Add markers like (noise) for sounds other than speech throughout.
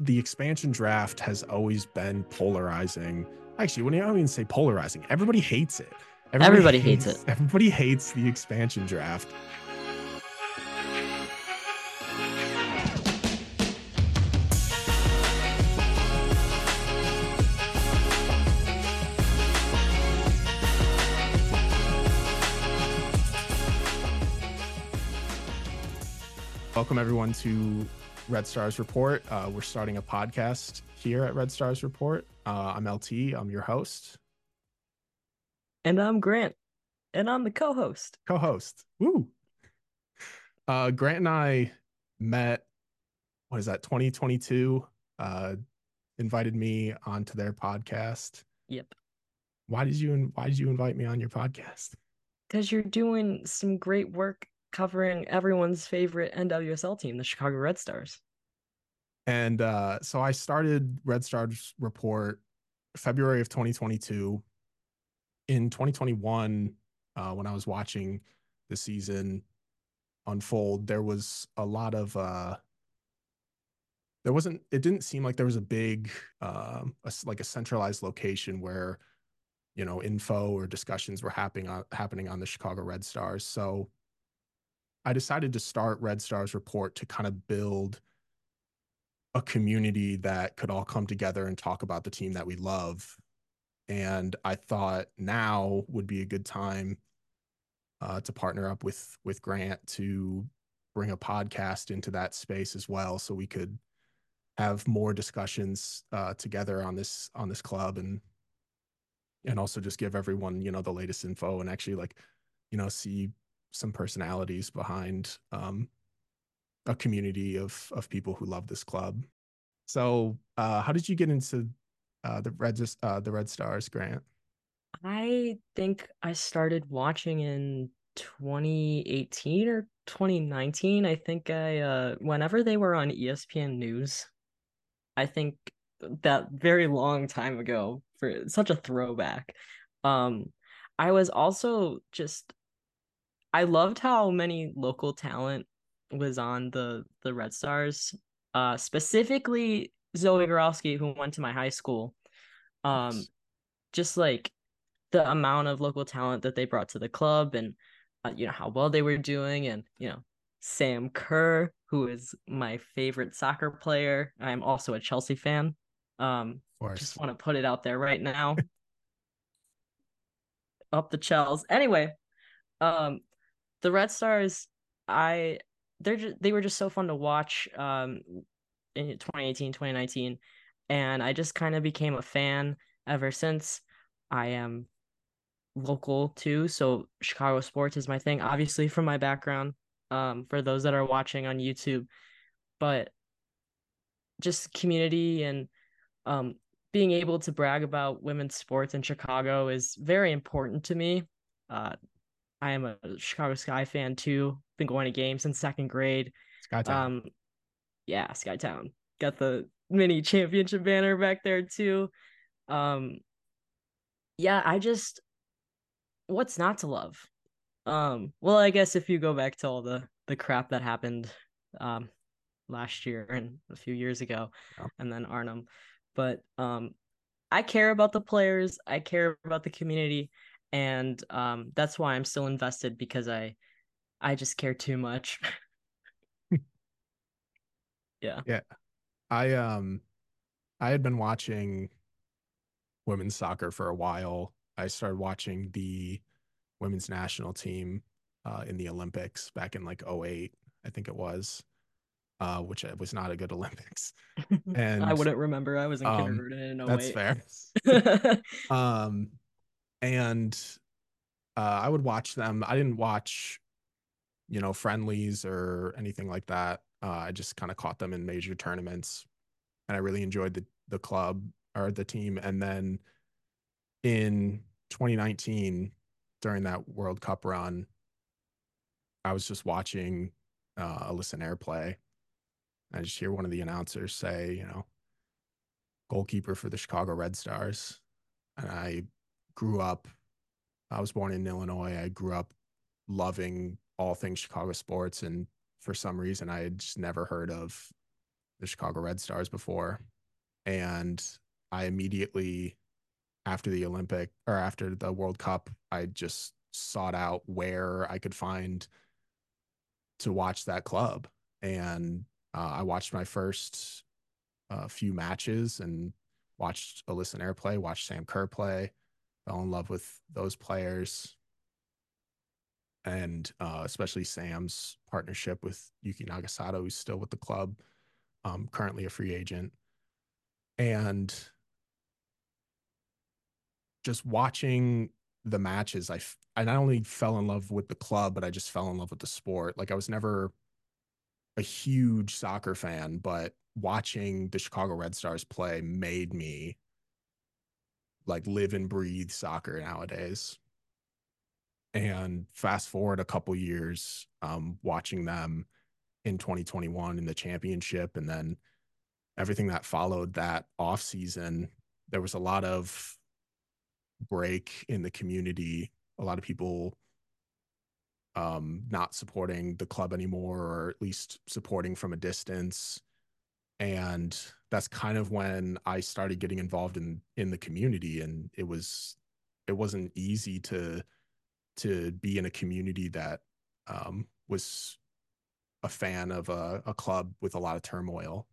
the expansion draft has always been polarizing. Actually, when you don't even say polarizing, everybody hates it. Everybody hates it. Everybody hates the expansion draft. Welcome everyone to Red Stars Report. Uh, we're starting a podcast here at Red Stars Report. Uh, I'm LT. I'm your host, And I'm Grant. And I'm the co-host. co-host. Woo! Uh, Grant and I met. What is that? 2022. Uh, invited me onto their podcast. Yep. Why did you? Why did you invite me on your podcast? Because you're doing some great work covering everyone's favorite NWSL team, the Chicago Red Stars. And uh, so I started Red Stars Report February of 2022. In 2021, uh, when I was watching the season unfold, there was a lot of uh, there wasn't. It didn't seem like there was a big, um, a like a centralized location where you know info or discussions were happening on happening on the Chicago Red Stars. So I decided to start Red Stars Report to kind of build a community that could all come together and talk about the team that we love. And I thought now would be a good time uh, to partner up with with Grant to bring a podcast into that space as well, so we could have more discussions uh, together on this on this club and and also just give everyone you know the latest info and actually like you know see some personalities behind um, a community of of people who love this club. So, uh, how did you get into uh, the Red uh, the Red Stars, Grant? I think I started watching in 2018 or 2019. I think I uh whenever they were on ESPN News. I think that very long time ago for such a throwback. Um I was also just I loved how many local talent was on the the Red Stars. Uh specifically Zoe Gorowski, who went to my high school. Um Nice. just like the amount of local talent that they brought to the club and uh, you know how well they were doing and you know Sam Kerr who is my favorite soccer player I'm also a Chelsea fan um just want to put it out there right now (laughs) up the Chels anyway um the Red Stars I they're just, they were just so fun to watch um in 2018 2019 and I just kind of became a fan ever since. I am local too so chicago sports is my thing obviously from my background um for those that are watching on youtube but just community and um being able to brag about women's sports in chicago is very important to me. Uh i am a chicago sky fan too. Been going to games since second grade. Skytown. um yeah skytown. Got the mini championship banner back there too. Um yeah i just what's not to love? Um well i guess if you go back to all the the crap that happened um last year and a few years ago Yeah. and then arnim. But um i care about the players. I care about the community and um that's why i'm still invested because i i just care too much (laughs) yeah Yeah. I um I had been watching women's soccer for a while. I started watching the women's national team uh, in the Olympics back in like 08, I think it was, uh, which was not a good (laughs) Olympics. (laughs) And i wouldn't remember i was in um, kindergarten in That's 08 fair. Um, and uh, I would watch them. I didn't watch, you know, friendlies or anything like that. Uh, I just kind of caught them in major tournaments, and I really enjoyed the the club or the team. And then in 2019, during that World Cup run, I was just watching uh, Alyssa Naeher play. I just hear one of the announcers say, you know, goalkeeper for the Chicago Red Stars. And I grew up, I was born in Illinois. I grew up loving all things Chicago sports. And for some reason, I had just never heard of the Chicago Red Stars before. And I immediately, after the Olympic or after the World Cup, I just sought out where I could find to watch that club. And uh, I watched my first uh, few matches and watched Alyssa Naeher play, watched Sam Kerr play, fell in love with those players and uh, especially Sam's partnership with Yuki Nagasato, who's still with the club, um, currently a free agent. And just watching the matches, I, f- I not only fell in love with the club, but I just fell in love with the sport. Like I was never a huge soccer fan, but watching the Chicago Red Stars play made me like live and breathe soccer nowadays. And fast forward a couple years um, watching them in 2021 in the championship and then everything that followed that off season there was a lot of break in the community a lot of people um, not supporting the club anymore or at least supporting from a distance and that's kind of when i started getting involved in in the community and it was it wasn't easy to to be in a community that um, was a fan of a, a club with a lot of turmoil.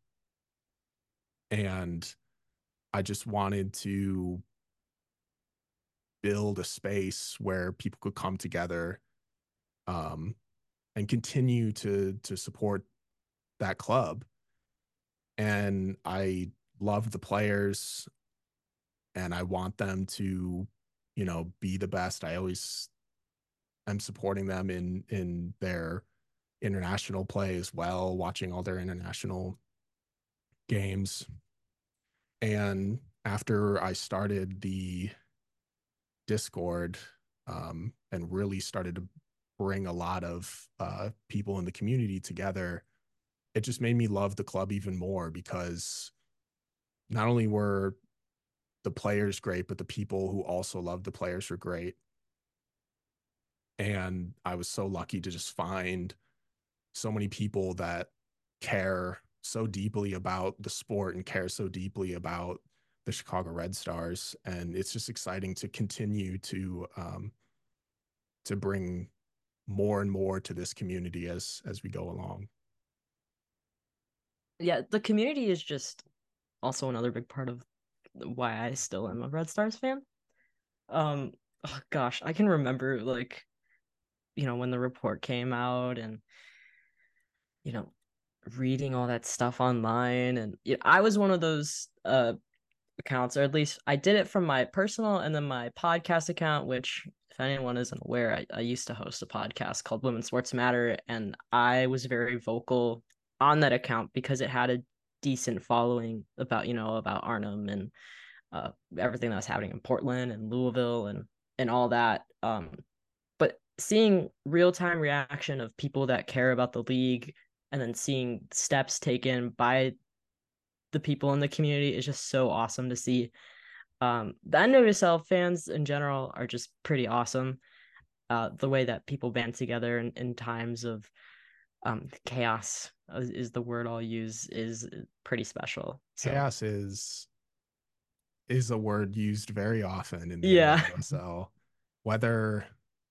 And I just wanted to build a space where people could come together um, and continue to to support that club. And I love the players and I want them to, you know, be the best. I always I'm supporting them in in their international play as well, watching all their international games. And after I started the Discord um, and really started to bring a lot of uh, people in the community together, it just made me love the club even more because not only were the players great, but the people who also loved the players were great and I was so lucky to just find so many people that care so deeply about the sport and care so deeply about the Chicago Red Stars, and it's just exciting to continue to um, to bring more and more to this community as as we go along. Yeah, the community is just also another big part of why I still am a Red Stars fan. Um, oh gosh, I can remember like you know when the report came out and you know reading all that stuff online and you know, i was one of those uh accounts or at least i did it from my personal and then my podcast account which if anyone isn't aware I, I used to host a podcast called women sports matter and i was very vocal on that account because it had a decent following about you know about arnim and uh, everything that was happening in portland and louisville and and all that um but seeing real time reaction of people that care about the league and then seeing steps taken by the people in the community is just so awesome to see. Um, the NWSL fans in general are just pretty awesome. Uh, the way that people band together in, in times of um, chaos is the word I'll use is pretty special. So. Chaos is is a word used very often in the yeah. NWSL. Whether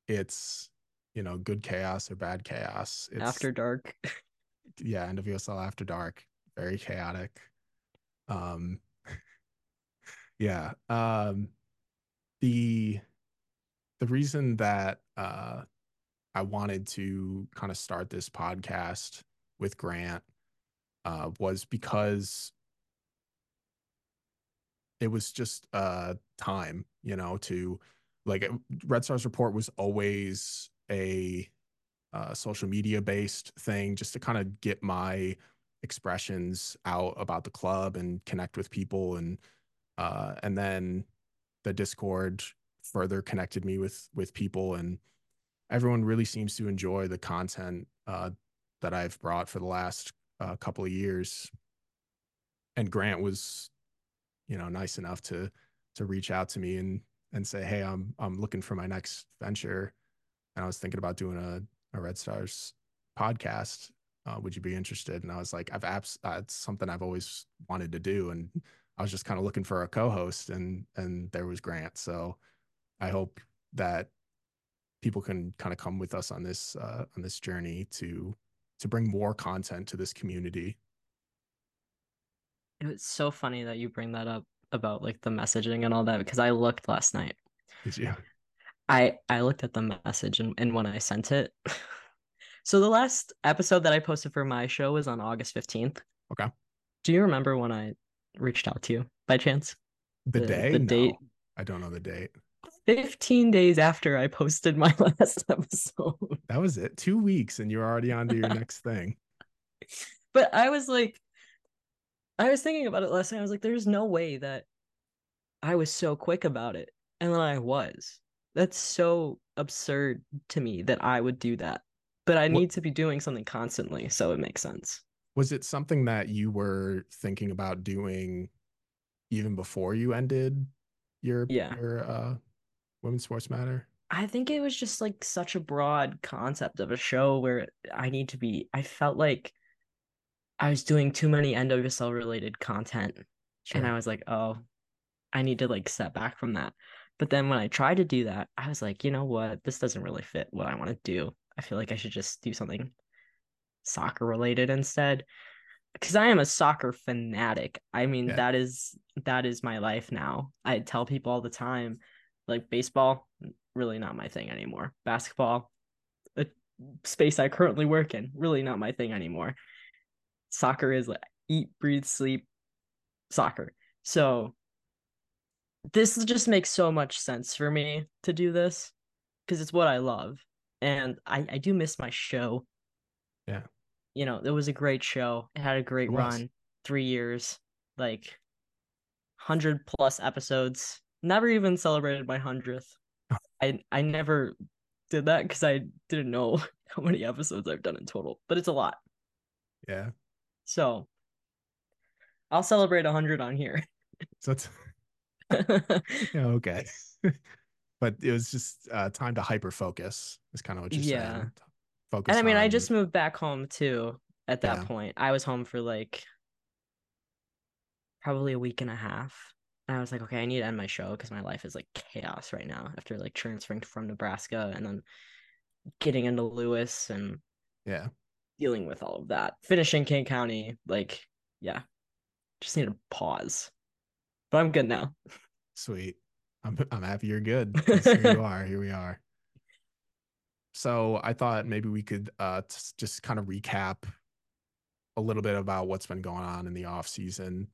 it's you know good chaos or bad chaos. It's, after dark. (laughs) yeah, NWSL after dark, very chaotic. Um, (laughs) yeah. Um, the the reason that uh, I wanted to kind of start this podcast with Grant uh, was because it was just uh time, you know, to like Red Stars Report was always a uh, social media based thing just to kind of get my expressions out about the club and connect with people and uh, and then the discord further connected me with with people and everyone really seems to enjoy the content uh, that i've brought for the last uh, couple of years and grant was you know nice enough to to reach out to me and and say, "Hey, I'm I'm looking for my next venture," and I was thinking about doing a a Red Stars podcast. uh, would you be interested? And I was like, I've apps. Uh, it's something I've always wanted to do, and I was just kind of looking for a co-host, and and there was Grant. So I hope that people can kind of come with us on this uh, on this journey to to bring more content to this community. It was so funny that you bring that up about like the messaging and all that because I looked last night. Did you? I I looked at the message and, and when I sent it. (laughs) so the last episode that I posted for my show was on August 15th. Okay. Do you remember when I reached out to you by chance? The, The- day? the No, date? I don't know the date. 15 days after I posted my (laughs) last episode. That was it. Two weeks, and you're already on to your next thing. (laughs) But I was like, I was thinking about it last night. I was like, there's no way that I was so quick about it. And then I was. That's so absurd to me that I would do that. But I What- need to be doing something constantly, so it makes sense. Was it something that you were thinking about doing even before you ended your Yeah. your uh, Women's Sports Matter? I think it was just like such a broad concept of a show where I need to be. I felt like I was doing too many NWSL related content, Sure. and I was like, oh, I need to like step back from that. But then when I tried to do that, I was like, you know what? This doesn't really fit what I want to do. I feel like I should just do something soccer related instead. Because I am a soccer fanatic. I mean, Yeah. that is that is my life now. I tell people all the time, like baseball, really not my thing anymore. Basketball, the space I currently work in, really not my thing anymore. Soccer is like eat, breathe, sleep, soccer. So this just makes so much sense for me to do this because it's what I love. And I, I do miss my show. Yeah. You know, it was a great show. It had a great It was. run, three years, like 100 plus episodes. Never even celebrated my 100th. (laughs) I, I never did that because I didn't know (laughs) how many episodes I've done in total, but it's a lot. Yeah. So I'll celebrate 100 on here. So it's (laughs) yeah, okay. but it was just uh, time to hyper focus. Is kind of what you're Yeah. saying. Focus. And I mean, I just moved back home too at that Yeah. point. I was home for like probably a week and a half. And I was like, okay, I need to end my show because my life is like chaos right now after like transferring from Nebraska and then getting into Lewis and yeah. dealing with all of that. Finishing King County, like, yeah, just need to pause. But I'm good now. Sweet. I'm I'm happy you're good. (laughs) Here you are. Here we are. So I thought maybe we could uh t- just kind of recap a little bit about what's been going on in the off season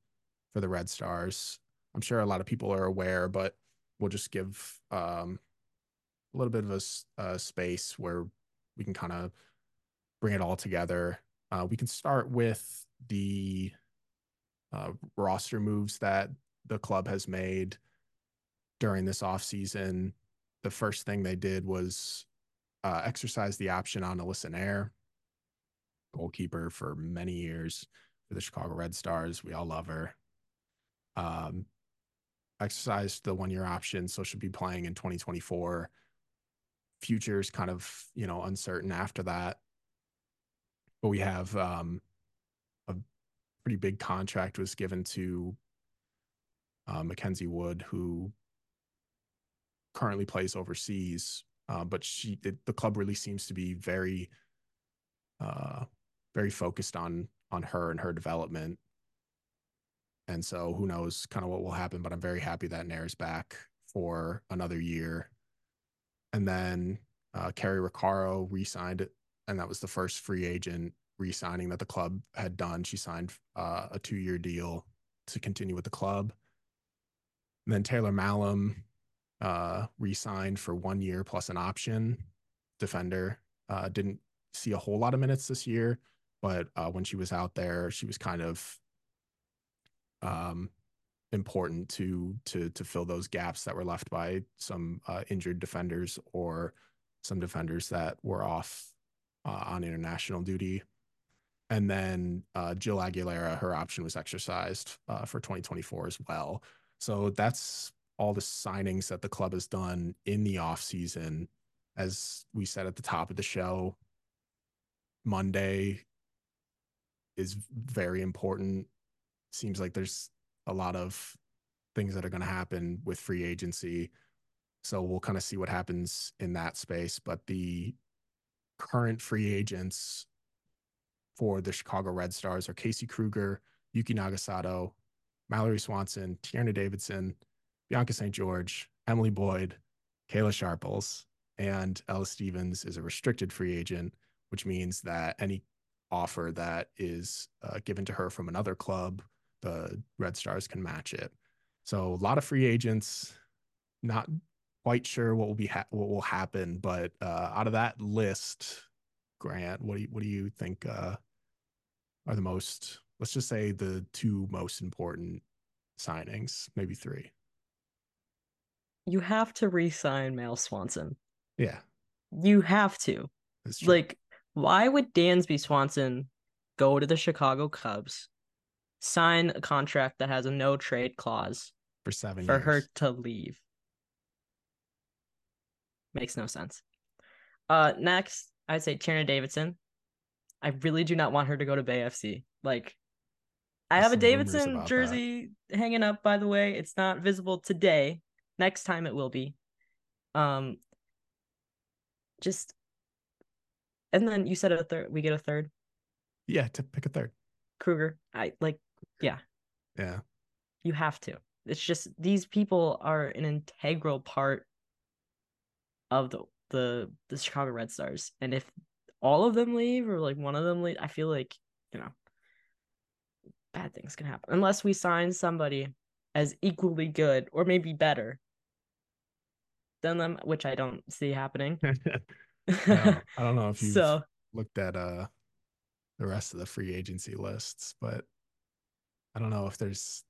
for the Red Stars. I'm sure a lot of people are aware, but we'll just give um a little bit of a space where we can kind of bring it all together. Uh, we can start with the uh, roster moves that the club has made during this offseason. The first thing they did was uh, exercise the option on Alyssa Naeher, goalkeeper for many years for the Chicago Red Stars. We all love her. Um, exercised the one year option, so she'll be playing in 2024. Future's kind of, you know, uncertain after that. But we have um, a pretty big contract was given to uh, Mackenzie Wood, who currently plays overseas. Uh, but she, it, the club really seems to be very, uh, very focused on on her and her development. And so, who knows, kind of what will happen. But I'm very happy that Naeher's back for another year. And then uh, Cari Roccaro re-signed, and that was the first free agent re-signing that the club had done. She signed uh, a two-year deal to continue with the club. And then Taylor Malham uh, re-signed for one year plus an option. Defender uh, didn't see a whole lot of minutes this year, but uh, when she was out there, she was kind of um, important to to to fill those gaps that were left by some uh, injured defenders or some defenders that were off uh, on international duty. And then uh, Jill Aguilera, her option was exercised uh, for 2024 as well. So that's all the signings that the club has done in the off season. As we said at the top of the show, Monday is very important. Seems like there's a lot of things that are going to happen with free agency. So we'll kind of see what happens in that space. But the current free agents for the Chicago Red Stars are Casey Krueger, Yuki Nagasato, Mallory Swanson, Tierna Davidson, Bianca St. George, Emily Boyd, Kayla Sharples, and Ella Stevens is a restricted free agent, which means that any offer that is uh, given to her from another club, the Red Stars can match it. So a lot of free agents, not quite sure what will be ha- what will happen, but uh, out of that list, Grant, what do you what do you think uh, are the most? Let's just say the two most important signings, maybe three. You have to re-sign Mal Swanson. Yeah, you have to. Like, why would Dansby Swanson go to the Chicago Cubs, sign a contract that has a no trade clause for seven for years. her to leave? Makes no sense. Uh, next, I'd say Tierna Davidson. I really do not want her to go to Bay FC. Like, I have a Davidson jersey that. hanging up, by the way. It's not visible today. Next time it will be. Um, just and then you said a third. We get a third. Yeah, to pick a third. Krueger. I like. Yeah. Yeah. You have to. It's just these people are an integral part of the the the Chicago Red Stars, and if all of them leave or like one of them leave, I feel like you know bad things can happen unless we sign somebody as equally good or maybe better than them, which I don't see happening. (laughs) no, I don't know if (laughs) you've so, looked at uh the rest of the free agency lists, but I don't know if there's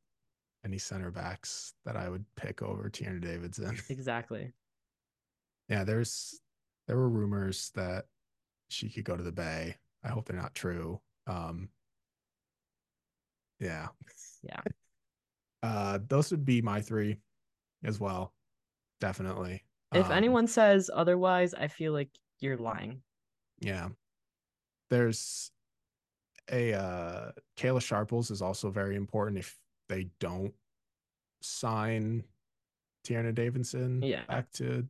any center backs that I would pick over Tierna Davidson. (laughs) Exactly. yeah, there's there were rumors that she could go to the Bay. I hope they're not true. Um yeah. Yeah. (laughs) Uh those would be my three as well. Definitely. If um, anyone says otherwise, I feel like you're lying. Yeah. There's a uh Kayla Sharples is also very important if they don't sign Tierna Davidson yeah. back to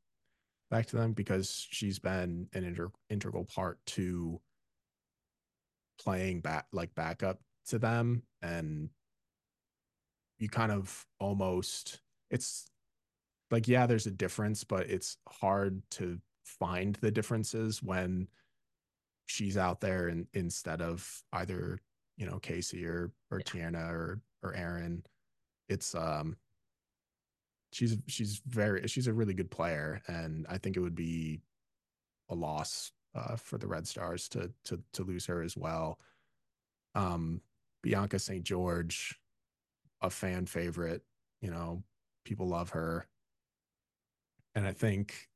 back to them because she's been an inter- integral part to playing back like backup to them and you kind of almost it's like yeah there's a difference but it's hard to find the differences when she's out there and instead of either you know Casey or or yeah. Tierna or or Arin it's um she's she's very she's a really good player and I think it would be a loss uh, for the Red Stars to to to lose her as well. Um Bianca St. George a fan favorite, you know, people love her. And I think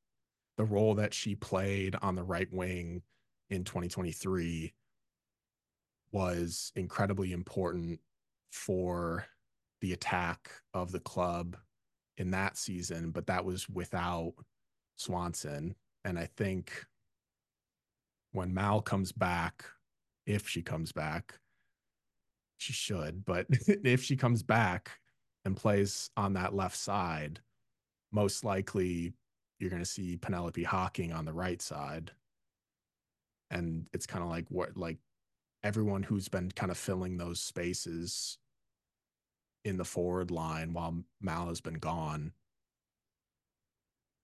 the role that she played on the right wing in 2023 was incredibly important for the attack of the club in that season, but that was without Swanson. And I think when Mal comes back, if she comes back, she should, but (laughs) if she comes back and plays on that left side, most likely you're going to see Penelope Hocking on the right side. And it's kind of like what, like everyone who's been kind of filling those spaces in the forward line while Mal has been gone.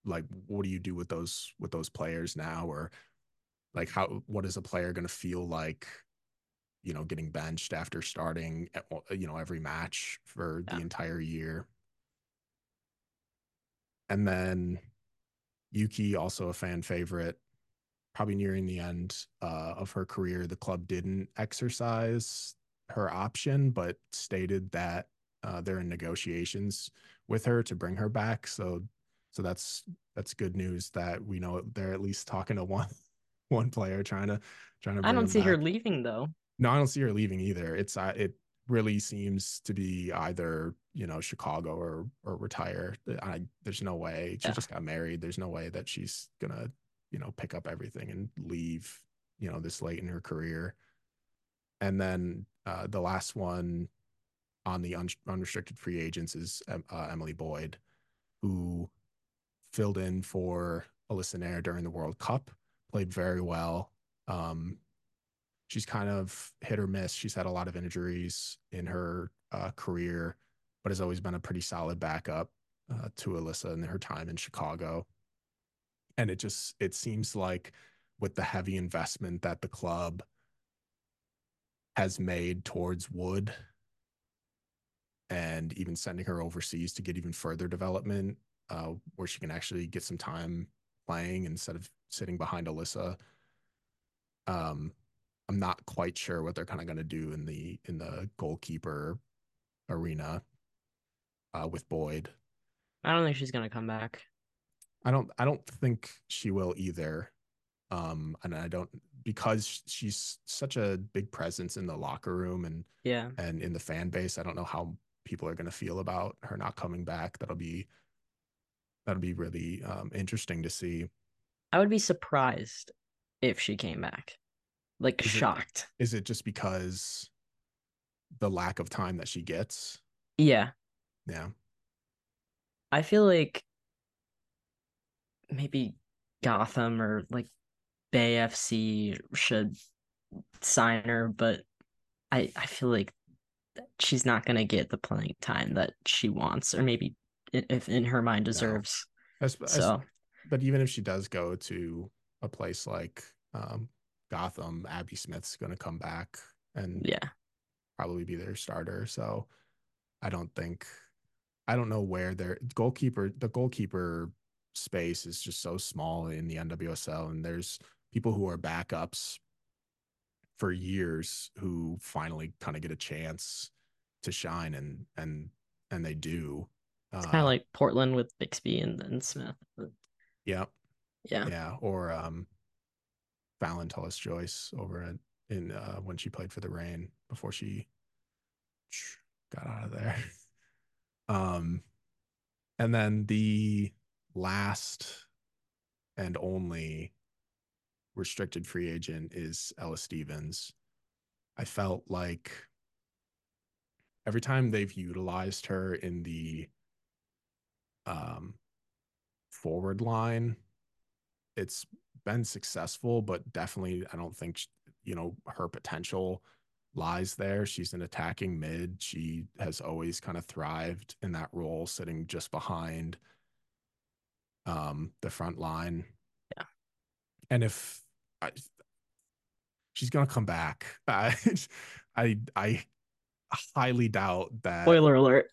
Like, what do you do with those with those players now, or like how? What is a player going to feel like? You know, getting benched after starting, you know, every match for yeah. the entire year. And then Yuki, also a fan favorite, probably nearing the end uh, of her career, the club didn't exercise her option, but stated that uh, they're in negotiations with her to bring her back. So, so that's that's good news that we know they're at least talking to one (laughs) one player trying to trying to. I don't see back. her leaving though. No, I don't see her leaving either. It's uh, it really seems to be either you know Chicago or or retire. I, there's no way she yeah. just got married. There's no way that she's gonna you know pick up everything and leave you know this late in her career. and then uh, the last one on the un- unrestricted free agents is uh, Emily Boyd, who filled in for Alyssa Naeher during the World Cup, played very well. Um, she's kind of hit or miss. She's had a lot of injuries in her uh, career, but has always been a pretty solid backup uh, to Alyssa in her time in Chicago. And it just it seems like with the heavy investment that the club has made towards Wood and even sending her overseas to get even further development uh, where she can actually get some time playing instead of sitting behind Alyssa. Um, I'm not quite sure what they're kind of going to do in the in the goalkeeper arena uh, with Boyd. I don't think she's going to come back. I don't. I don't think she will either. Um, and I don't because she's such a big presence in the locker room and yeah, and in the fan base. I don't know how people are going to feel about her not coming back. That'll be that'll be really um, interesting to see. I would be surprised if she came back. Like is shocked. It, is it just because the lack of time that she gets? Yeah. Yeah. I feel like maybe Gotham or like Bay FC should sign her, but I I feel like she's not going to get the playing time that she wants or maybe if in her mind deserves. No. So, but even if she does go to a place like um, Gotham, Abby Smith's going to come back and yeah, probably be their starter. So I don't think I don't know where their goalkeeper the goalkeeper space is just so small in the NWSL and there's people who are backups for years who finally kind of get a chance to shine and and and they do it's uh, kind of like Portland with Bixby and, and Smith. Yeah. Yeah. Yeah. Or um Fallon Tullis Joyce over in, in uh when she played for the Reign before she got out of there. (laughs) um and then the last and only restricted free agent is Ella Stevens. I felt like every time they've utilized her in the um, forward line, it's been successful, but definitely I don't think you know her potential lies there. She's an attacking mid. She has always kind of thrived in that role, sitting just behind um, the front line. Yeah. And if I, she's gonna come back, (laughs) I, I, I highly doubt that. Spoiler alert.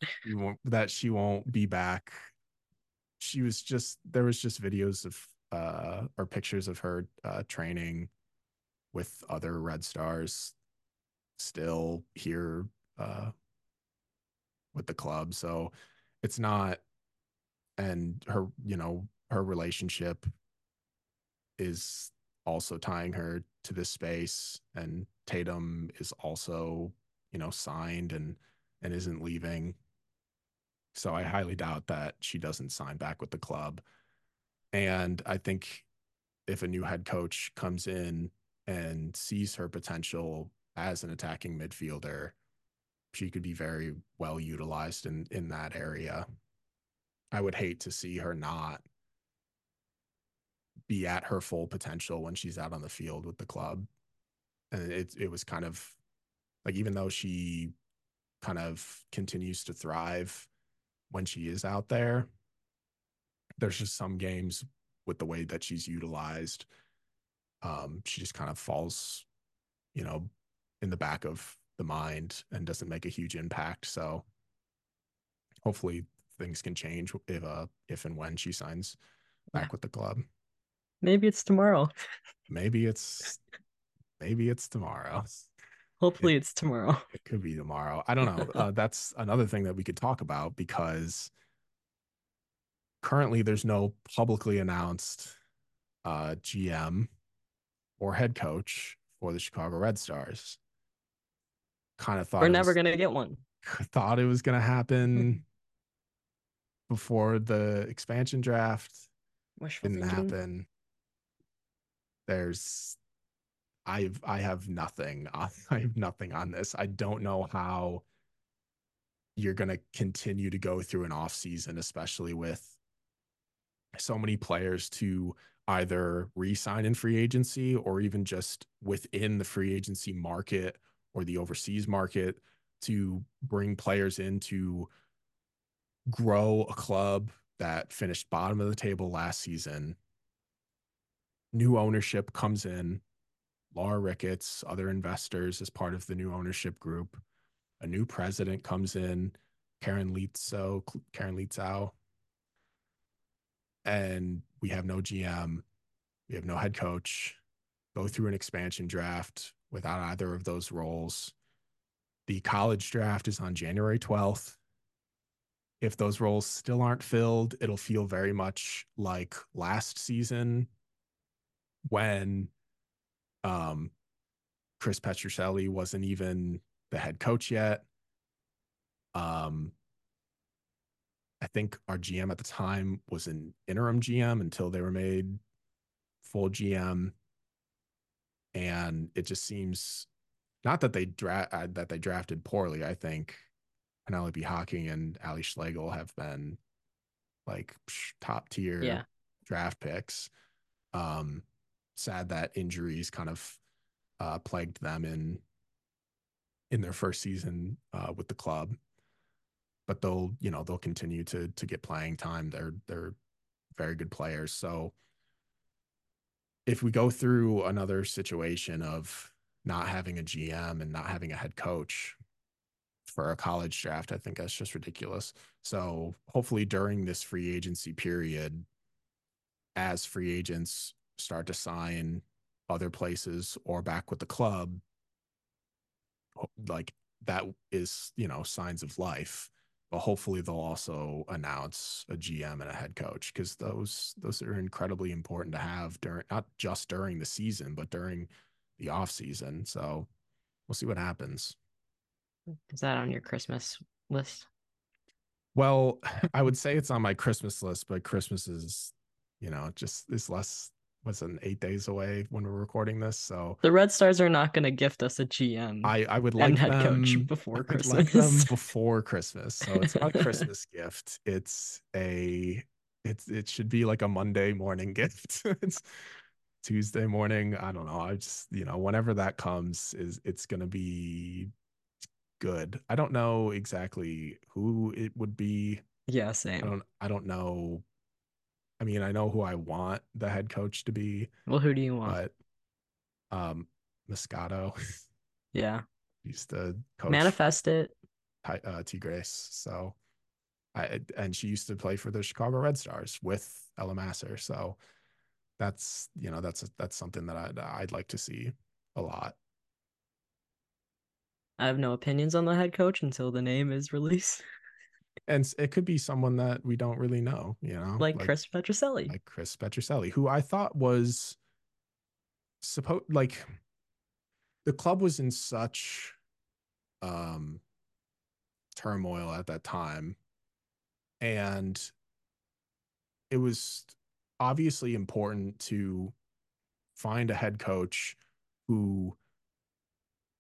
That she won't be back she was just there was just videos of uh or pictures of her uh training with other red stars still here uh with the club so it's not and her you know her relationship is also tying her to this space and Tatum is also you know signed and and isn't leaving so I highly doubt that she doesn't sign back with the club. And I think if a new head coach comes in and sees her potential as an attacking midfielder, she could be very well utilized in in that area. I would hate to see her not be at her full potential when she's out on the field with the club. And it it was kind of like even though she kind of continues to thrive when she is out there. There's just some games with the way that she's utilized. Um, she just kind of falls, you know, in the back of the mind and doesn't make a huge impact. So hopefully things can change if uh if and when she signs back yeah. with the club. Maybe it's tomorrow. maybe (laughs) it's maybe it's tomorrow. Hopefully, it, it's tomorrow. (laughs) It could be tomorrow. I don't know. Uh, (laughs) that's another thing that we could talk about because currently there's no publicly announced uh, GM or head coach for the Chicago Red Stars. Kind of thought we're never was, gonna get one. Thought it was gonna happen before the expansion draft. Wishful Didn't thinking. happen. There's I've I have nothing (laughs) I have nothing on this. I don't know how you're going to continue to go through an off season, especially with so many players to either re-sign in free agency or even just within the free agency market or the overseas market to bring players in to grow a club that finished bottom of the table last season. New ownership comes in, Laura Ricketts, other investors as part of the new ownership group. A new president comes in, Karen Litzo, Karen Leetzow, and we have no GM, we have no head coach. Go through an expansion draft without either of those roles. The college draft is on January 12th. If those roles still aren't filled, it'll feel very much like last season when um, Chris Petrucelli wasn't even the head coach yet. Um, I think our GM at the time was an interim GM until they were made full GM, and it just seems not that they draft uh, that they drafted poorly. I think Penelope Hocking and Ally Schlegel have been like psh, top tier yeah. draft picks. Um, sad that injuries kind of uh, plagued them in in their first season uh, with the club. But they'll, you know, they'll continue to to get playing time. They're they're very good players. So if we go through another situation of not having a GM and not having a head coach for a college draft, I think that's just ridiculous. So hopefully during this free agency period, as free agents start to sign other places or back with the club, like that is, you know, signs of life. But hopefully they'll also announce a GM and a head coach because those those are incredibly important to have during not just during the season, but during the off season. So we'll see what happens. Is that on your Christmas list? Well, (laughs) I would say it's on my Christmas list, but Christmas is, you know, just is less was an eight days away when we're recording this. So the Red Stars are not going to gift us a GM. I, I would like head them, coach before Christmas. Like them (laughs) before Christmas. So it's not a (laughs) Christmas gift. It's a it's it should be like a Monday morning gift. it's Tuesday morning. I don't know. I just you know whenever that comes is it's going to be good. I don't know exactly who it would be. Yeah, same. I don't I don't know I mean, I know who I want the head coach to be. Well, who do you want? But um Moscato. (laughs) Yeah. used to coach Manifest it. uh, T Grace. So I and she used to play for the Chicago Red Stars with Ella Masar. So that's you know that's that's something that I'd I'd like to see a lot. I have no opinions on the head coach until the name is released. (laughs) and it could be someone that we don't really know, you know, like, like Chris Petrucelli, like Chris Petrucelli, who I thought was supposed like the club was in such um turmoil at that time, and it was obviously important to find a head coach who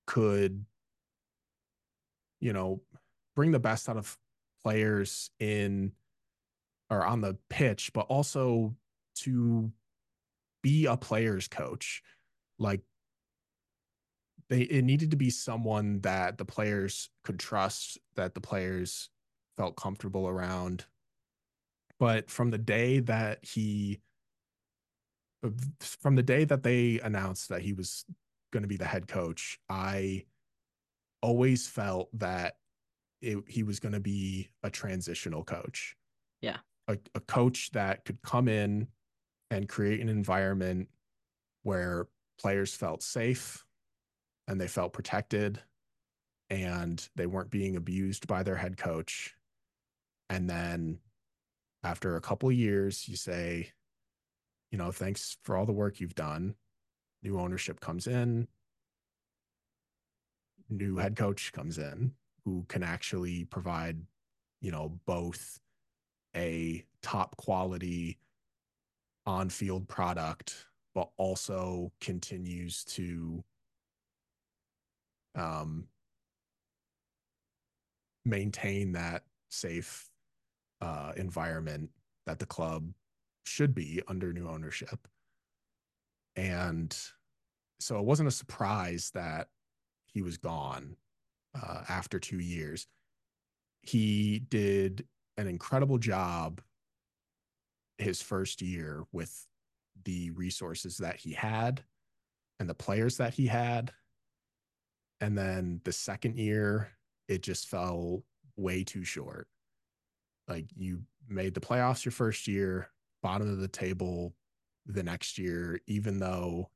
could you know bring the best out of players in or on the pitch, but also to be a player's coach. Like they it needed to be someone that the players could trust, that the players felt comfortable around. But from the day that he from the day that they announced that he was going to be the head coach, I always felt that it, he was going to be a transitional coach. Yeah. A, a coach that could come in and create an environment where players felt safe and they felt protected and they weren't being abused by their head coach. And then after a couple of years, you say, you know, thanks for all the work you've done. New ownership comes in, new head coach comes in, who can actually provide, you know, both a top quality on field product but also continues to um, maintain that safe uh, environment that the club should be under new ownership. And so it wasn't a surprise that he was gone uh, after two years. He did an incredible job his first year with the resources that he had and the players that he had. And then the second year, it just fell way too short. Like you made the playoffs your first year, bottom of the table the next year, even though,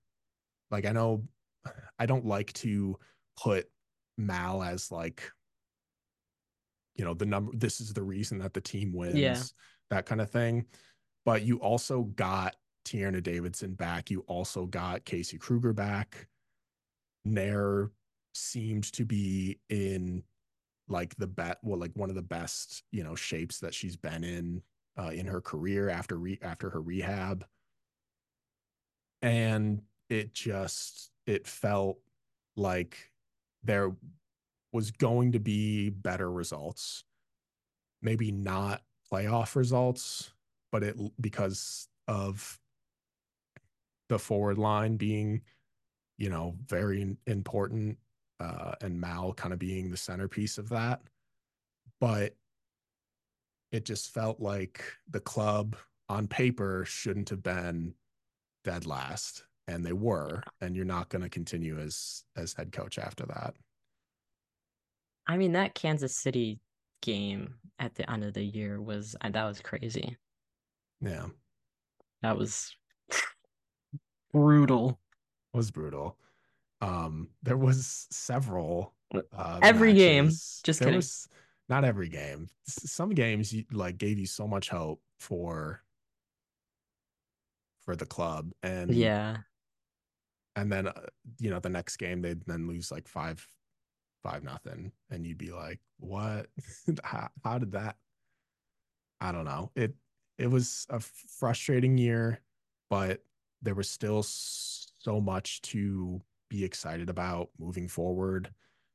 like, I know (sighs) I don't like to put Mal as like, you know, the number, this is the reason that the team wins, Yeah. that kind of thing. But you also got Tierna Davidson back. You also got Casey Krueger back. Naeher seemed to be in like the bet well like one of the best you know shapes that she's been in uh, in her career after re- after her rehab and it just it felt like there was going to be better results maybe not playoff results but it because of the forward line being you know very important uh, and Mal kind of being the centerpiece of that. But it just felt like the club on paper shouldn't have been dead last, and they were. And you're not going to continue as as head coach after that. I mean, that Kansas City game at the end of the year was uh, that was crazy. Yeah, That was brutal. was brutal. Um, there was several uh, Every game. Just there kidding. was not every game. Some games you, like gave you so much hope for for the club, and Yeah. And then uh, you know the next game they'd then lose like five five nothing, and you'd be like, what? (laughs) how, how did that? I don't know. It it was a frustrating year, but there was still so much to be excited about moving forward.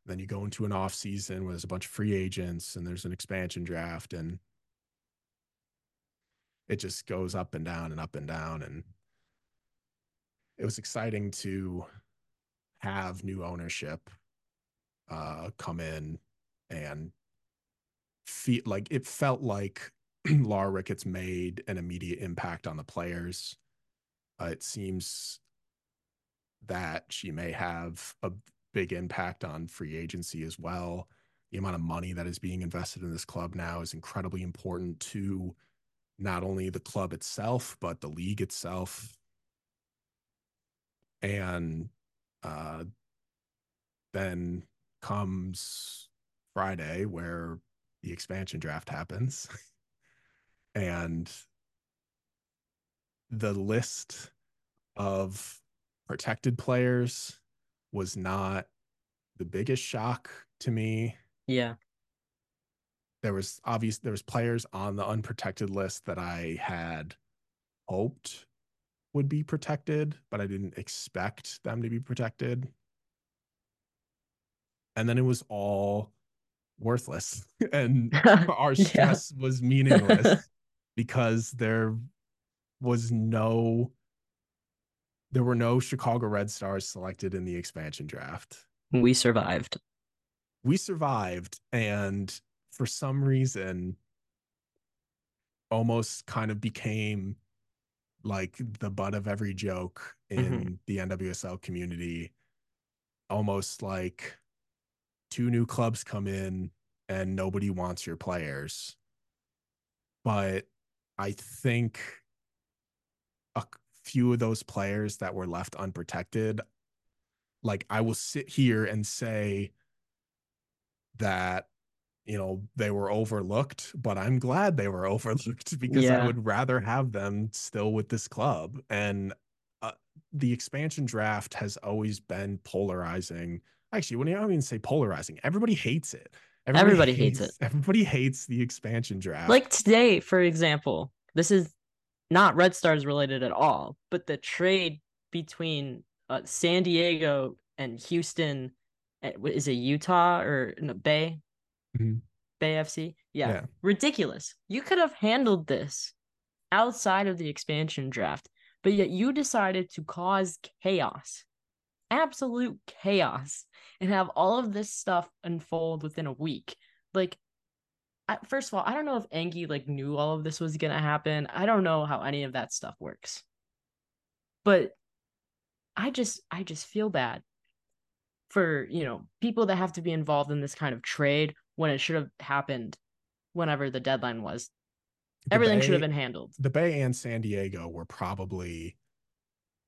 Then you go into an off season where there's a bunch of free agents and there's an expansion draft and it just goes up and down and up and down and it was exciting to have new ownership uh come in and feel like it felt like (clears throat) Laura Ricketts made an immediate impact on the players. Uh, it seems that she may have a big impact on free agency as well. The amount of money that is being invested in this club now is incredibly important to not only the club itself, but the league itself. And uh, then comes Friday, where the expansion draft happens. (laughs) and the list of protected players was not the biggest shock to me. Yeah. There was obvious there was players on the unprotected list that I had hoped would be protected, but I didn't expect them to be protected. And then it was all worthless (laughs) and (laughs) our Yeah. stress was (laughs) meaningless because there was no there were no Chicago Red Stars selected in the expansion draft. We survived. We survived and for some reason almost kind of became like the butt of every joke mm-hmm. in the NWSL community. Almost like two new clubs come in and nobody wants your players. But i think a few of those players that were left unprotected like i will sit here and say that you know they were overlooked but i'm glad they were (laughs) overlooked because i would rather have them still with this club and uh, the expansion draft has always been polarizing actually when i don't even say polarizing everybody hates it Everybody hates it. everybody hates the expansion draft Like today, for example, this is not Red Stars related at all, but the trade between uh, San Diego and Houston. eh, Is it Utah or no, Bay? Mhm. Bay FC? Yeah. Yeah. Ridiculous. You could have handled this outside of the expansion draft, but yet you decided to cause chaos. Absolute chaos. And have all of this stuff unfold within a week. Like I, first of all, I don't know if Angie like knew all of this was gonna happen. I don't know how any of that stuff works. But I just I just feel bad for, you know, people that have to be involved in this kind of trade when it should have happened whenever the deadline was. The Everything should have been handled. the Bay and San Diego were probably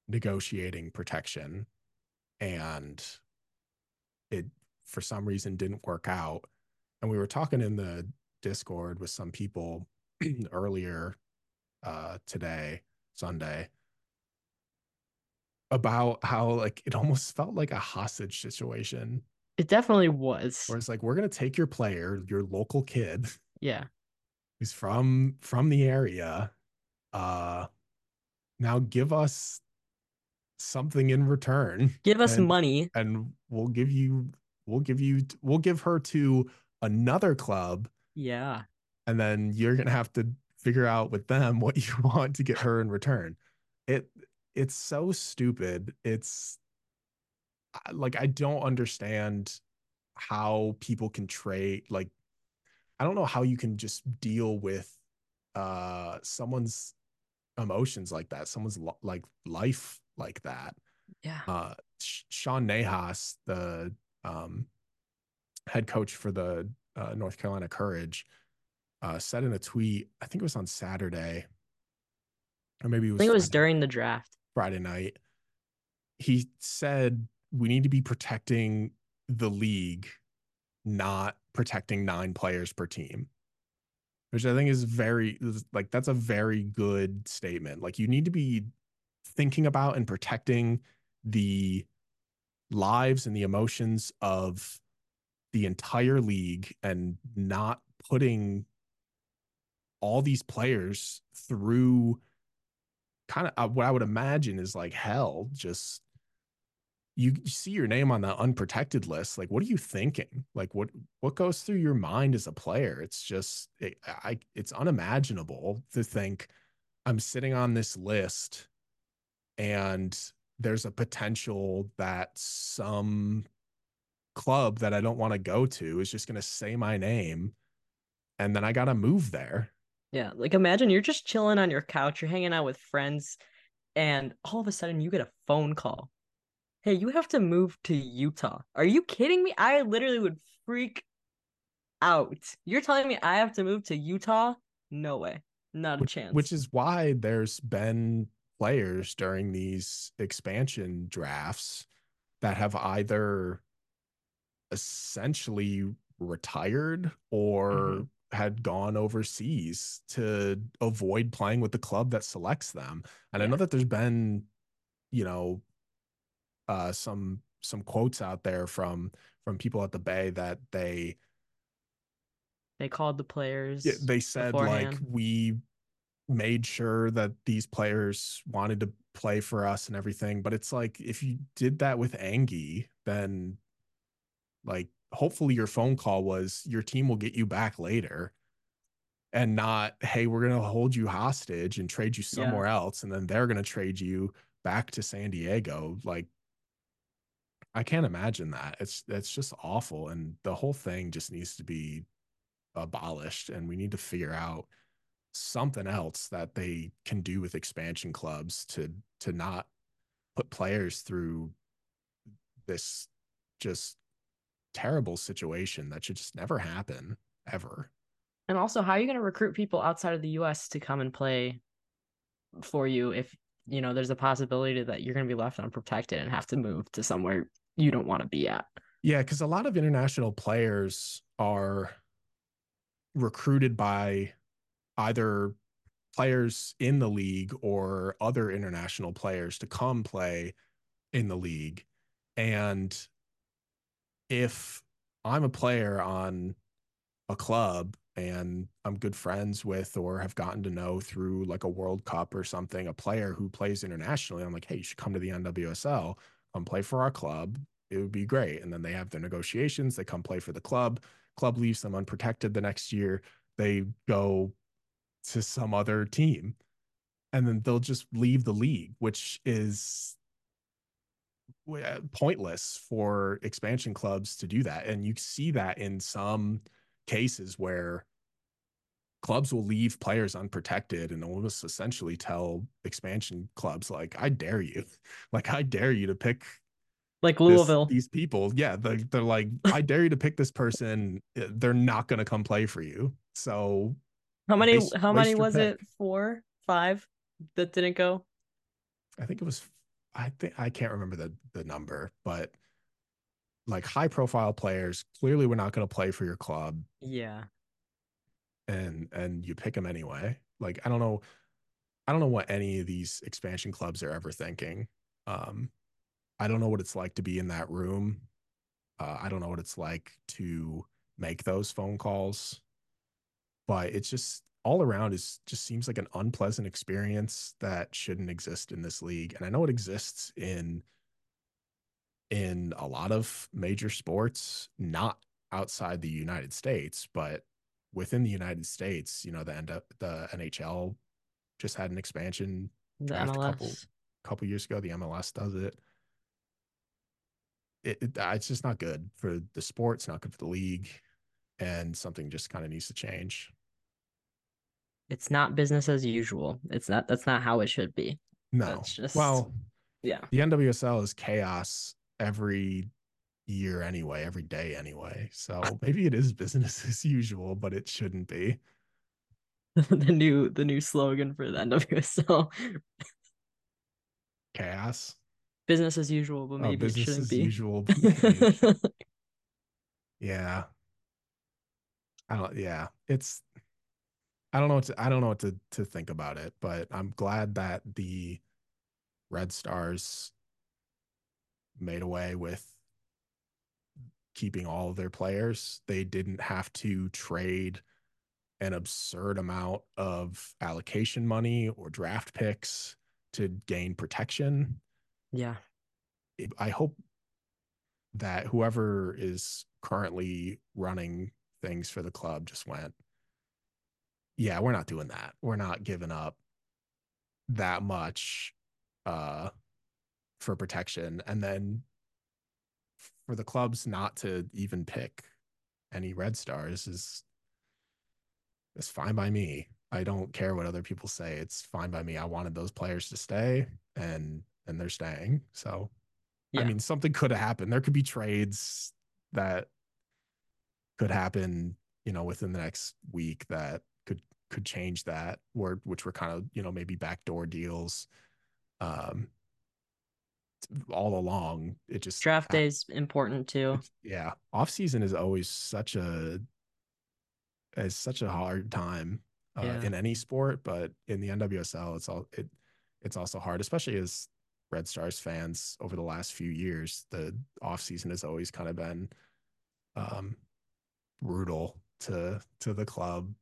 negotiating protection and it for some reason didn't work out. And we were talking in the Discord with some people (clears throat) earlier uh today, Sunday, about how like it almost felt like a hostage situation. It definitely was. Where it's like, we're gonna take your player, your local kid, Yeah. who's from from the area uh now give us something in return Give us and, money. and we'll give you we'll give you we'll give her to another club Yeah. and then you're gonna have to figure out with them (laughs) what you want to get her in return it it's so stupid it's like i don't understand how people can trade like i don't know how you can just deal with uh someone's emotions like that someone's lo- like life like that Yeah. uh Sean Nahas, the um head coach for the uh, North Carolina Courage, uh said in a tweet, I think it was on Saturday, or maybe it was I think it was Friday, during the draft. Friday night. He said we need to be protecting the league, not protecting nine players per team. Which I think is very like that's a very good statement. Like you need to be thinking about and protecting the lives and the emotions of the entire league and not putting all these players through kind of uh, what I would imagine is like hell. Just you, see your name on the unprotected list. Like, what are you thinking? Like, what what goes through your mind as a player? It's just it, I it's unimaginable to think I'm sitting on this list and there's a potential that some club that I don't want to go to is just going to say my name and then I got to move there. Yeah. Like imagine you're just chilling on your couch, you're hanging out with friends, and all of a sudden you get a phone call. Hey, you have to move to Utah. Are you kidding me? I literally would freak out. You're telling me I have to move to Utah? No way. Not a chance. which is why there's been players during these expansion drafts that have either essentially retired or Mhm. had gone overseas to avoid playing with the club that selects them. And I know that there's been, you know, uh some some quotes out there from from people at the Bay that they they called the players. yeah, they said like we made sure that these players wanted to play for us and everything but it's like if you did that with Angie then like hopefully your phone call was your team will get you back later and not hey we're going to hold you hostage and trade you Yeah. somewhere else and then they're going to trade you back to San Diego like I can't imagine that it's that's just awful and the whole thing just needs to be abolished and we need to figure out something else that they can do with expansion clubs to to not put players through this just terrible situation that should just never happen ever. And also, how are you going to recruit people outside of the US to come and play for you if, you know, there's a possibility that you're going to be left unprotected and have to move to somewhere you don't want to be at? Yeah, because a lot of international players are recruited by either players in the league or other international players to come play in the league. And if I'm a player on a club and I'm good friends with or have gotten to know through like a World Cup or something, a player who plays internationally, I'm like, hey, you should come to the NWSL, come play for our club. It would be great. And then they have their negotiations, they come play for the club. Club leaves them unprotected the next year. They go to some other team and then they'll just leave the league, which is uh, pointless for expansion clubs to do that. And you see that in some cases where clubs will leave players unprotected and almost essentially tell expansion clubs like i dare you (laughs) like i dare you to pick like louisville. this, these people yeah they're, they're like i (laughs) dare you to pick this person uh, they're not going to come play for you. So how many waste, how many was pick. it? Four? Five? That didn't go? I think it was i think i can't remember the the number but like high profile players clearly we're not going to play for your club. Yeah. And and you pick them anyway. Like i don't know i don't know what any of these expansion clubs are ever thinking. Um i don't know what it's like to be in that room uh, i don't know what it's like to make those phone calls but it's just all around is just seems like an unpleasant experience that shouldn't exist in this league and i know it exists in in a lot of major sports, not outside the United States, but within the United States, you know, the end up the NHL just had an expansion the draft MLS. a couple couple years ago. The MLS does it. It, it. Uh, it's just not good for the sport. It's not good for the league, and something just kind of needs to change. It's not business as usual. It's not. That's not how it should be. No. That's just well. Yeah. The NWSL is chaos every year anyway, every day anyway. So (laughs) maybe it is business (laughs) as usual, but it shouldn't be. (laughs) the new the new slogan for the NWSL. Chaos. Business as usual, but oh, maybe oh, it shouldn't be. Usual, (laughs) yeah. I don't yeah. It's I don't know what to I don't know what to to think about it, but I'm glad that the Red Stars made away with keeping all of their players. They didn't have to trade an absurd amount of allocation money or draft picks to gain protection. Yeah. I hope that whoever is currently running things for the club just went, yeah, we're not doing that. We're not giving up that much uh for protection and then for the clubs not to even pick any red stars is is fine by me i don't care what other people say it's fine by me i wanted those players to stay and and they're staying so yeah. i mean something could have happened there could be trades that could happen you know within the next week that could could change that or which were kind of you know maybe backdoor deals um all along. It just draft day is important too. Yeah, off season is always such a is such a hard time uh, yeah. in any sport, but in the NWSL, it's all it it's also hard, especially as Red Stars fans over the last few years. The off season has always kind of been um, brutal to to the club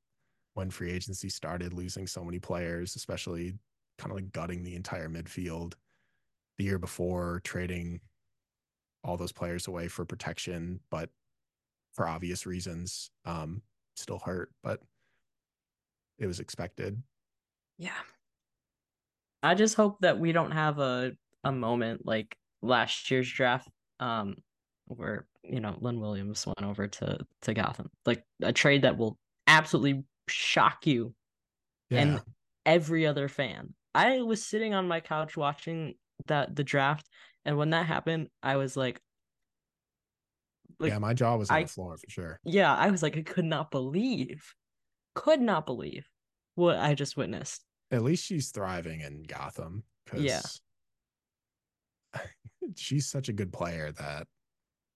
when free agency started, losing so many players, especially kind of like gutting the entire midfield the year before, trading all those players away for protection, but for obvious reasons, um, still hurt, but it was expected. Yeah. I just hope that we don't have a a moment like last year's draft, um, where you know Lynn Williams went over to to Gotham, like a trade that will absolutely shock you yeah. and every other fan. I was sitting on my couch watching that the draft, and when that happened, I was like, like yeah, my jaw was on I, the floor for sure. Yeah, I was like, I could not believe, could not believe what I just witnessed. At least she's thriving in Gotham. Yeah. (laughs) she's such a good player that,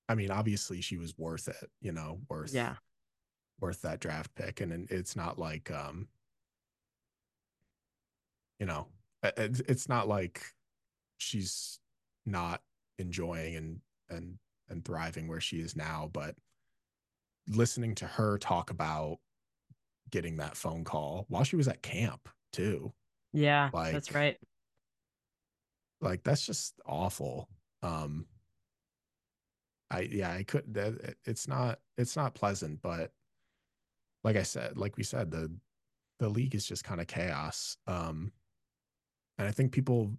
I mean, obviously she was worth it, you know, worth yeah, worth that draft pick, and it's not like um, you know, it's not like she's not enjoying and and and thriving where she is now but listening to her talk about getting that phone call while she was at camp too. Yeah, like, that's right. Like that's just awful. Um I yeah, I could that it's not it's not pleasant, but like I said, like we said, the the league is just kind of chaos. Um and I think people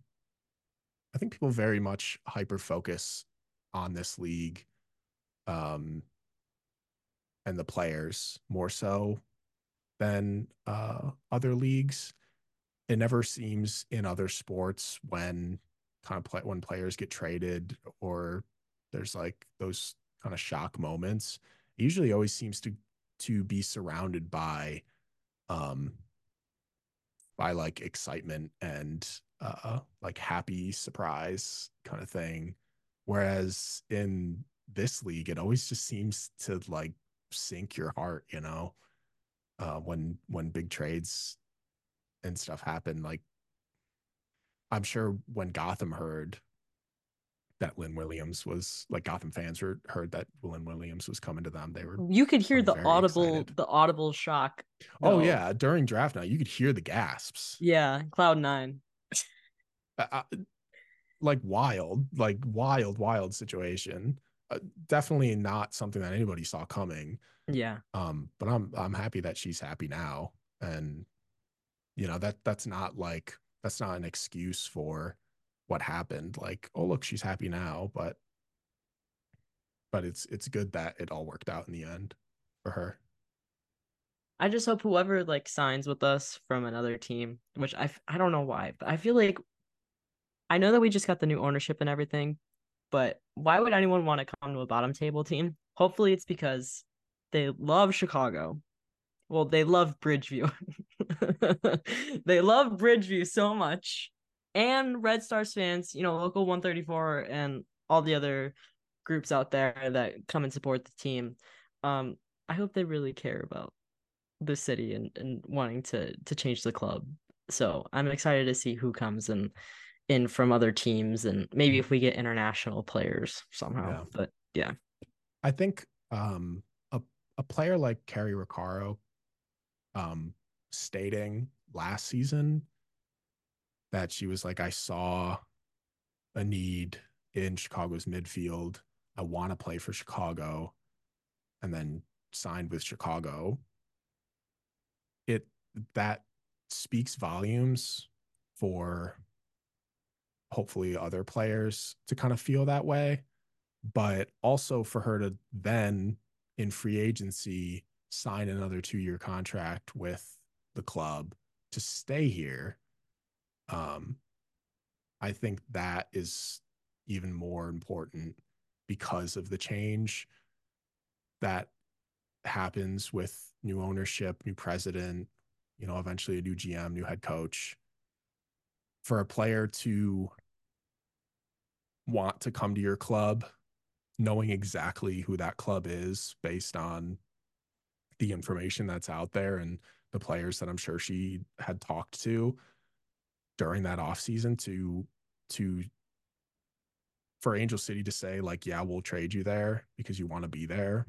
I think people very much hyper focus on this league um and the players more so than uh, other leagues. It never seems in other sports when kind of play when players get traded or there's like those kind of shock moments. It usually always seems to to be surrounded by um by like excitement and uh like happy surprise kind of thing whereas in this league it always just seems to like sink your heart you know uh, when when big trades and stuff happen. Like I'm sure when Gotham heard that Lynn Williams was like Gotham fans were heard that Lynn Williams was coming to them. They were you could hear the audible excited. the audible shock. Oh yeah, during draft night you could hear the gasps. Yeah, cloud nine. Uh, like wild, like wild, wild situation. Uh, definitely not something that anybody saw coming. Yeah. Um, but I'm I'm happy that she's happy now, and you know that that's not like that's not an excuse for what happened. Like, oh look, she's happy now, but but it's it's good that it all worked out in the end for her. I just hope whoever like signs with us from another team, which I I don't know why, but I feel like I know that we just got the new ownership and everything, but why would anyone want to come to a bottom table team? Hopefully, it's because they love Chicago. Well, they love Bridgeview. (laughs) they love Bridgeview so much. And Red Stars fans, you know, local 134 and all the other groups out there that come and support the team. Um, I hope they really care about the city and, and wanting to to change the club. So I'm excited to see who comes and in from other teams and maybe if we get international players somehow. Yeah. But yeah. I think um a a player like Cari Roccaro um stating last season that she was like, I saw a need in Chicago's midfield. I want to play for Chicago and then signed with Chicago. It that speaks volumes for hopefully other players to kind of feel that way, but also for her to then in free agency sign another two year contract with the club to stay here. Um, I think that is even more important because of the change that happens with new ownership, new president, you know, eventually a new GM, new head coach. For a player to want to come to your club knowing exactly who that club is based on the information that's out there and the players that I'm sure she had talked to during that off season to to for Angel City to say like yeah we'll trade you there because you want to be there.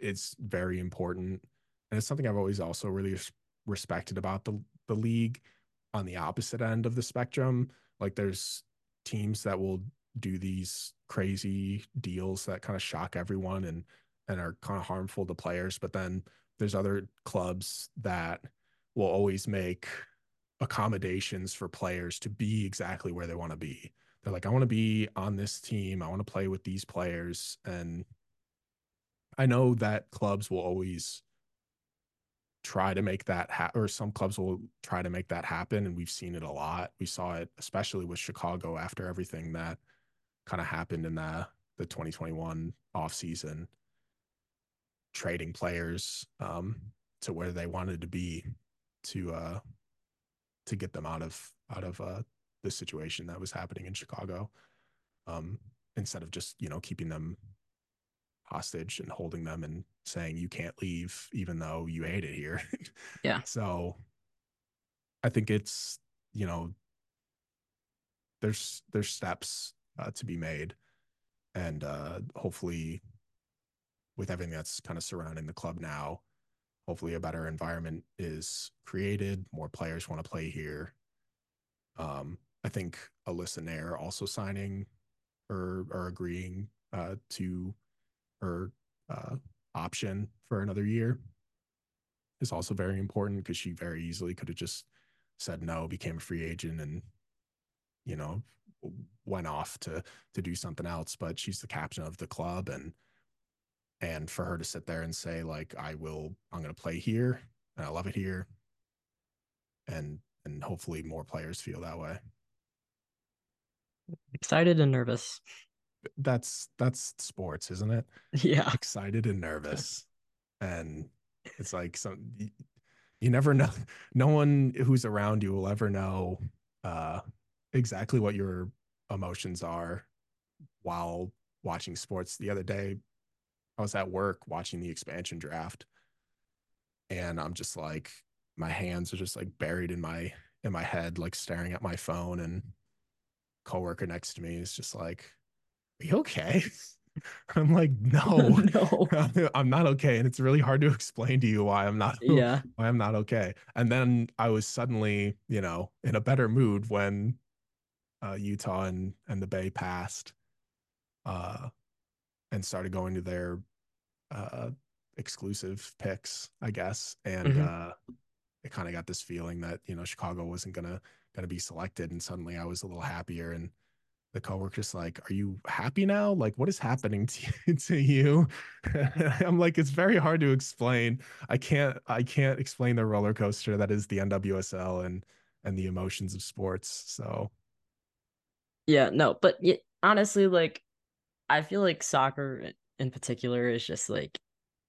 It's very important and it's something I've always also really respected about the the league on the opposite end of the spectrum. Like there's teams that will do these crazy deals that kind of shock everyone and and are kind of harmful to players but then there's other clubs that will always make accommodations for players to be exactly where they want to be they're like i want to be on this team i want to play with these players and i know that clubs will always try to make that happen, or some clubs will try to make that happen. And we've seen it a lot. We saw it, especially with Chicago after everything that kind of happened in the, the 2021 offseason, trading players um, to where they wanted to be to, uh, to get them out of, out of, uh, the situation that was happening in Chicago. Um, instead of just, you know, keeping them hostage and holding them and saying you can't leave even though you hate it here. (laughs) yeah. So I think it's, you know, there's there's steps uh, to be made and uh hopefully with everything that's kind of surrounding the club now, hopefully a better environment is created. More players want to play here. Um, I think Alyssa Naeher also signing or or agreeing uh, to her uh, option for another year is also very important because she very easily could have just said no, became a free agent, and you know went off to to do something else. But she's the captain of the club, and and for her to sit there and say like I will, I'm going to play here, and I love it here, and and hopefully more players feel that way. Excited and nervous. That's that's sports, isn't it? (laughs) Yeah. Excited and nervous. And it's like some you, you never know. (laughs) No one who's around you will ever know uh, exactly what your emotions are while watching sports. The other day, I was at work watching the expansion draft, and I'm just like, my hands are just like buried in my in my head, like staring at my phone. And coworker next to me is just like, "Are you okay?" (laughs) I'm like, no, (laughs) no, (laughs) I'm not okay. And it's really hard to explain to you why I'm not, yeah, why I'm not okay. And then I was suddenly, you know, in a better mood when uh, Utah and, and the Bay passed uh, and started going to their uh, exclusive picks, I guess. And mm-hmm. uh, it kind of got this feeling that, you know, Chicago wasn't going to, going to be selected. And suddenly I was a little happier. And, the coworker's like, "Are you happy now? Like, what is happening to you?" (laughs) to you? (laughs) I'm like, it's very hard to explain. I can't, I can't explain the roller coaster that is the NWSL and and the emotions of sports. So, yeah, no, but honestly, like, I feel like soccer in particular is just like,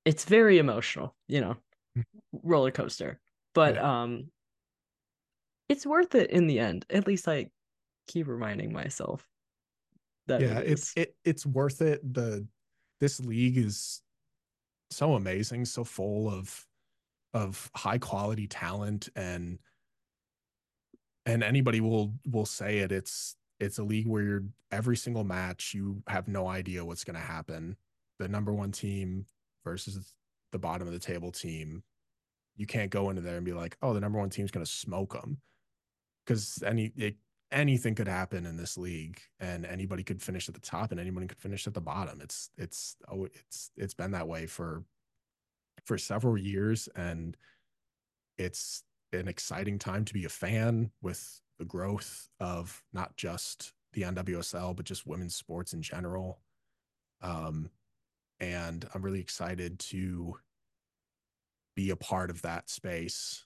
it's very emotional, you know, mm. roller coaster. But yeah. um, it's worth it in the end. At least I keep reminding myself that yeah, it it's it, it's worth it. The this league is so amazing, so full of of high quality talent and and anybody will will say it it's it's a league where you're every single match you have no idea what's going to happen the number one team versus the bottom of the table team you can't go into there and be like oh the number one team's going to smoke them because any anything could happen in this league and anybody could finish at the top and anybody could finish at the bottom. It's it's oh it's it's been that way for for several years and it's an exciting time to be a fan with the growth of not just the NWSL but just women's sports in general. Um and I'm really excited to be a part of that space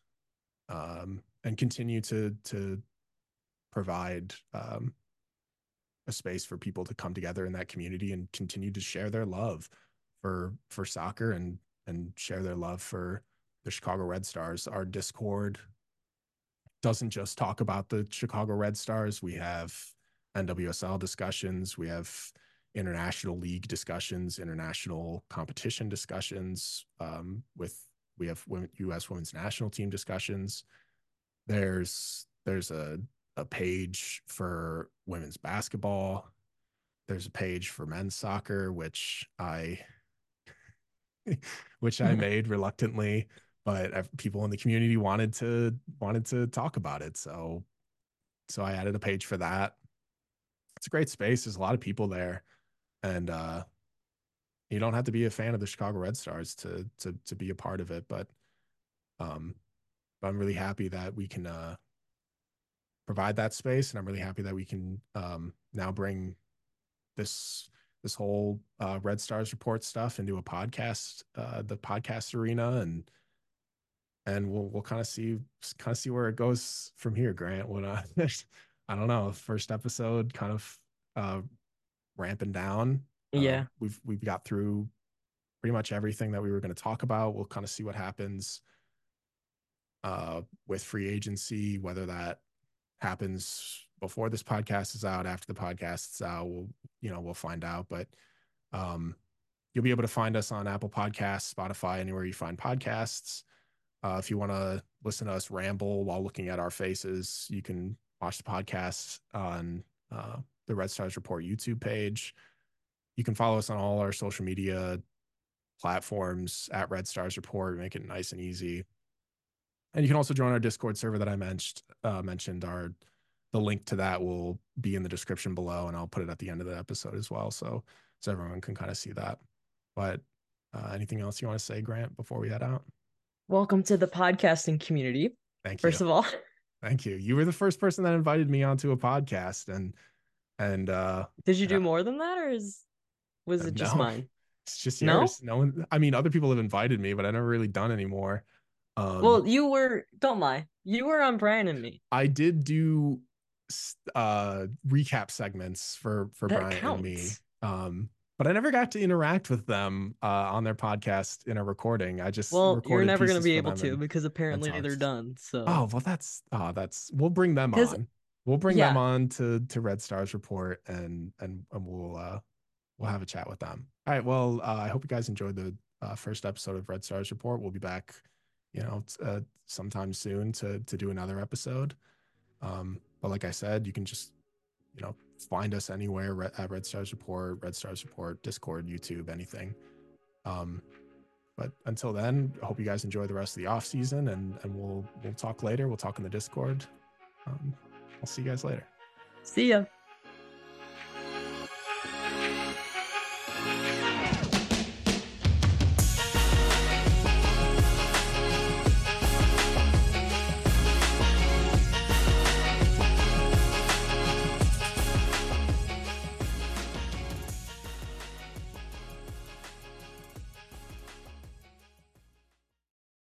um and continue to to provide um, a space for people to come together in that community and continue to share their love for for soccer and and share their love for the Chicago Red Stars. Our Discord doesn't just talk about the Chicago Red Stars. We have NWSL discussions. We have international league discussions, international competition discussions. Um, with we have women, U.S. Women's National Team discussions. There's there's a a page for women's basketball. There's a page for men's soccer, which I (laughs) which I made reluctantly, but people in the community wanted to wanted to talk about it. So so I added a page for that. It's a great space. There's a lot of people there. And uh you don't have to be a fan of the Chicago Red Stars to to to be a part of it, but um I'm really happy that we can uh provide that space and i'm really happy that we can um, now bring this this whole uh, red stars report stuff into a podcast uh, the podcast arena and and we'll we'll kind of see kind of see where it goes from here grant. When I (laughs) i don't know first episode kind of uh ramping down yeah uh, we've we've got through pretty much everything that we were going to talk about we'll kind of see what happens uh with free agency whether that happens before this podcast is out, after the podcast is out, we'll you know we'll find out. But um, you'll be able to find us on Apple Podcasts, Spotify, anywhere you find podcasts. Uh, if you want to listen to us ramble while looking at our faces, you can watch the podcast on uh, the Red Stars Report YouTube page. You can follow us on all our social media platforms at Red Stars Report, make it nice and easy. And you can also join our Discord server that I mentioned. Uh, mentioned our the link to that will be in the description below, and I'll put it at the end of the episode as well, so so everyone can kind of see that. But uh, anything else you want to say, Grant, before we head out? Welcome to the podcasting community. Thank you. First of all, thank you. You were the first person that invited me onto a podcast, and and uh did you do more than that, or is was it just no, mine? (laughs) It's just yours. No? no one. I mean, other people have invited me, but I never really done anymore. Um, well, you were. Don't lie. You were on Brian and me. I did do uh recap segments for for that Brian counts. and me. Um, but I never got to interact with them uh, on their podcast in a recording. I just well, you're never going to be able to and, because apparently they're done. So oh well, that's oh that's we'll bring them on. We'll bring yeah. them on to to Red Stars Report and and and we'll uh we'll have a chat with them. All right. Well, uh, I hope you guys enjoyed the uh, first episode of Red Stars Report. We'll be back, you know, uh, sometime soon to to do another episode. Um, but like I said, you can just you know find us anywhere at Red Stars Report, Red Stars Report, Discord, YouTube, anything. Um, but until then, I hope you guys enjoy the rest of the off season, and and we'll we'll talk later. We'll talk in the Discord. Um, I'll see you guys later. See ya.